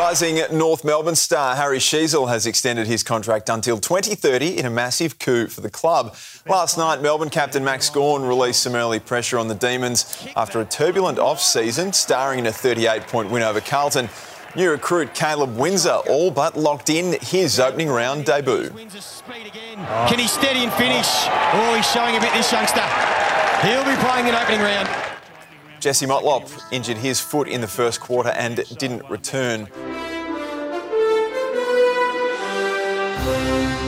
Rising North Melbourne star Harry Sheezel has extended his contract until 2030 in a massive coup for the club. Last night, Melbourne captain Max Gawn released some early pressure on the Demons after a turbulent off-season, starring in a 38-point win over Carlton. New recruit Caleb Windsor all but locked in his opening round debut. Can he steady and finish? Oh, he's showing a bit, this youngster. He'll be playing in opening round. Jesse Motlop injured his foot in the first quarter and didn't return. thank you